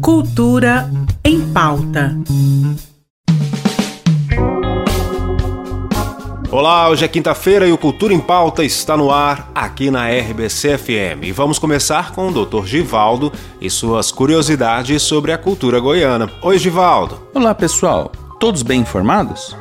Cultura em pauta. Olá, hoje é quinta-feira e o Cultura em Pauta está no ar aqui na RBC FM. E vamos começar com o Dr. Givaldo e suas curiosidades sobre a cultura goiana. Oi, Givaldo. Olá, pessoal. Todos bem informados?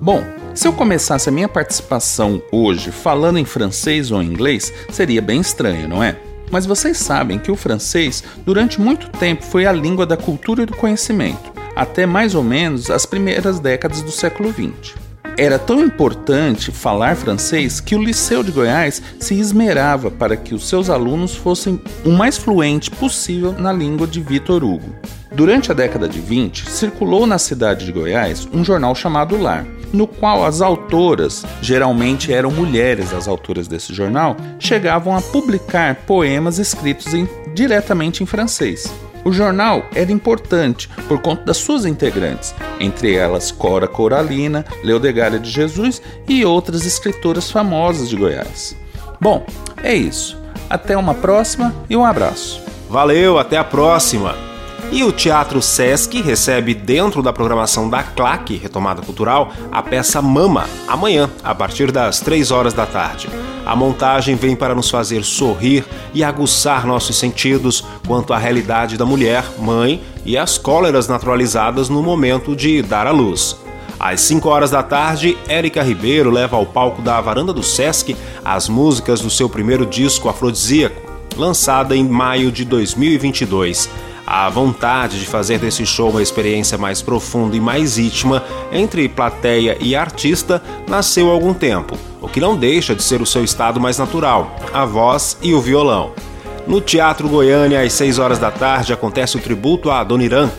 Bom, se eu começasse a minha participação hoje falando em francês ou inglês, seria bem estranho, não é? Mas vocês sabem que o francês, durante muito tempo, foi a língua da cultura e do conhecimento, até mais ou menos as primeiras décadas do século XX. Era tão importante falar francês que o Liceu de Goiás se esmerava para que os seus alunos fossem o mais fluente possível na língua de Vitor Hugo. Durante a década de 20, circulou na cidade de Goiás um jornal chamado Lar, no qual as autoras, geralmente eram mulheres as autoras desse jornal, chegavam a publicar poemas escritos em, diretamente em francês. O jornal era importante por conta das suas integrantes, entre elas Cora Coralina, Leodegária de Jesus e outras escritoras famosas de Goiás. Bom, é isso. Até uma próxima e um abraço. Valeu, até a próxima! E o Teatro Sesc recebe dentro da programação da CLAC, Retomada Cultural, a peça Mama, amanhã, a partir das 3 horas da tarde. A montagem vem para nos fazer sorrir e aguçar nossos sentidos quanto à realidade da mulher, mãe e as cóleras naturalizadas no momento de dar à luz. Às 5 horas da tarde, Érica Ribeiro leva ao palco da varanda do Sesc as músicas do seu primeiro disco afrodisíaco, lançada em maio de 2022. A vontade de fazer desse show uma experiência mais profunda e mais íntima entre plateia e artista nasceu há algum tempo, o que não deixa de ser o seu estado mais natural, a voz e o violão. No Teatro Goiânia, às 6 horas da tarde, acontece o tributo a Adoniran.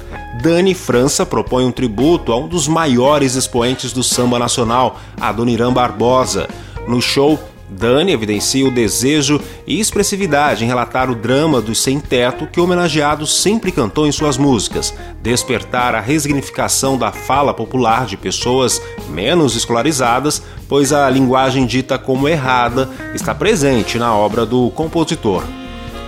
Dani França propõe um tributo a um dos maiores expoentes do samba nacional, Adoniran Barbosa. No show, Dani evidencia o desejo e expressividade em relatar o drama dos sem-teto que o homenageado sempre cantou em suas músicas, despertar a resignificação da fala popular de pessoas menos escolarizadas, pois a linguagem dita como errada está presente na obra do compositor.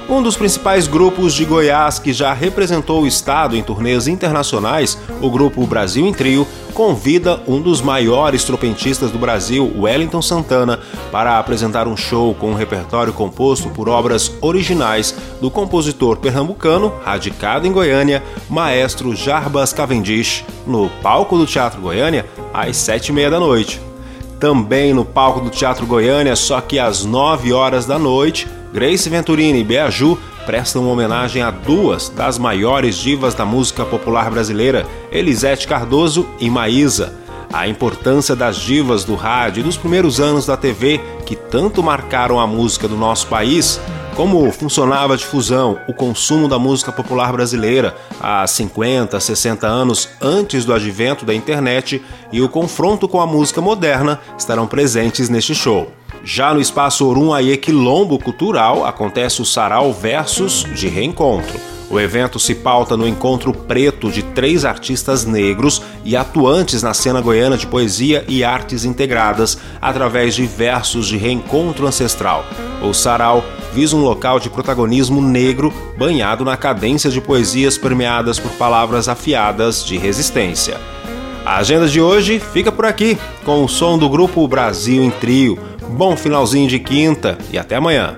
Um dos principais grupos de Goiás que já representou o estado em turnês internacionais, o grupo Brasil em Trio, convida um dos maiores trompetistas do Brasil, Wellington Santana, para apresentar um show com um repertório composto por obras originais do compositor pernambucano, radicado em Goiânia, maestro Jarbas Cavendish, no palco do Teatro Goiânia, às sete e meia da noite. Também no palco do Teatro Goiânia, só que às nove horas da noite, Grace Venturini e Beaju prestam homenagem a duas das maiores divas da música popular brasileira, Elisete Cardoso e Maísa. A importância das divas do rádio e dos primeiros anos da TV que tanto marcaram a música do nosso país, como funcionava a difusão, o consumo da música popular brasileira há 50, 60 anos antes do advento da internet e o confronto com a música moderna estarão presentes neste show. Já no espaço Aie Quilombo Cultural acontece o Sarau Versus de Reencontro. O evento se pauta no encontro preto de três artistas negros e atuantes na cena goiana de poesia e artes integradas através de versos de reencontro ancestral. O sarau visa um local de protagonismo negro banhado na cadência de poesias permeadas por palavras afiadas de resistência. A agenda de hoje fica por aqui, com o som do grupo Brasil em Trio Bom finalzinho de quinta e até amanhã.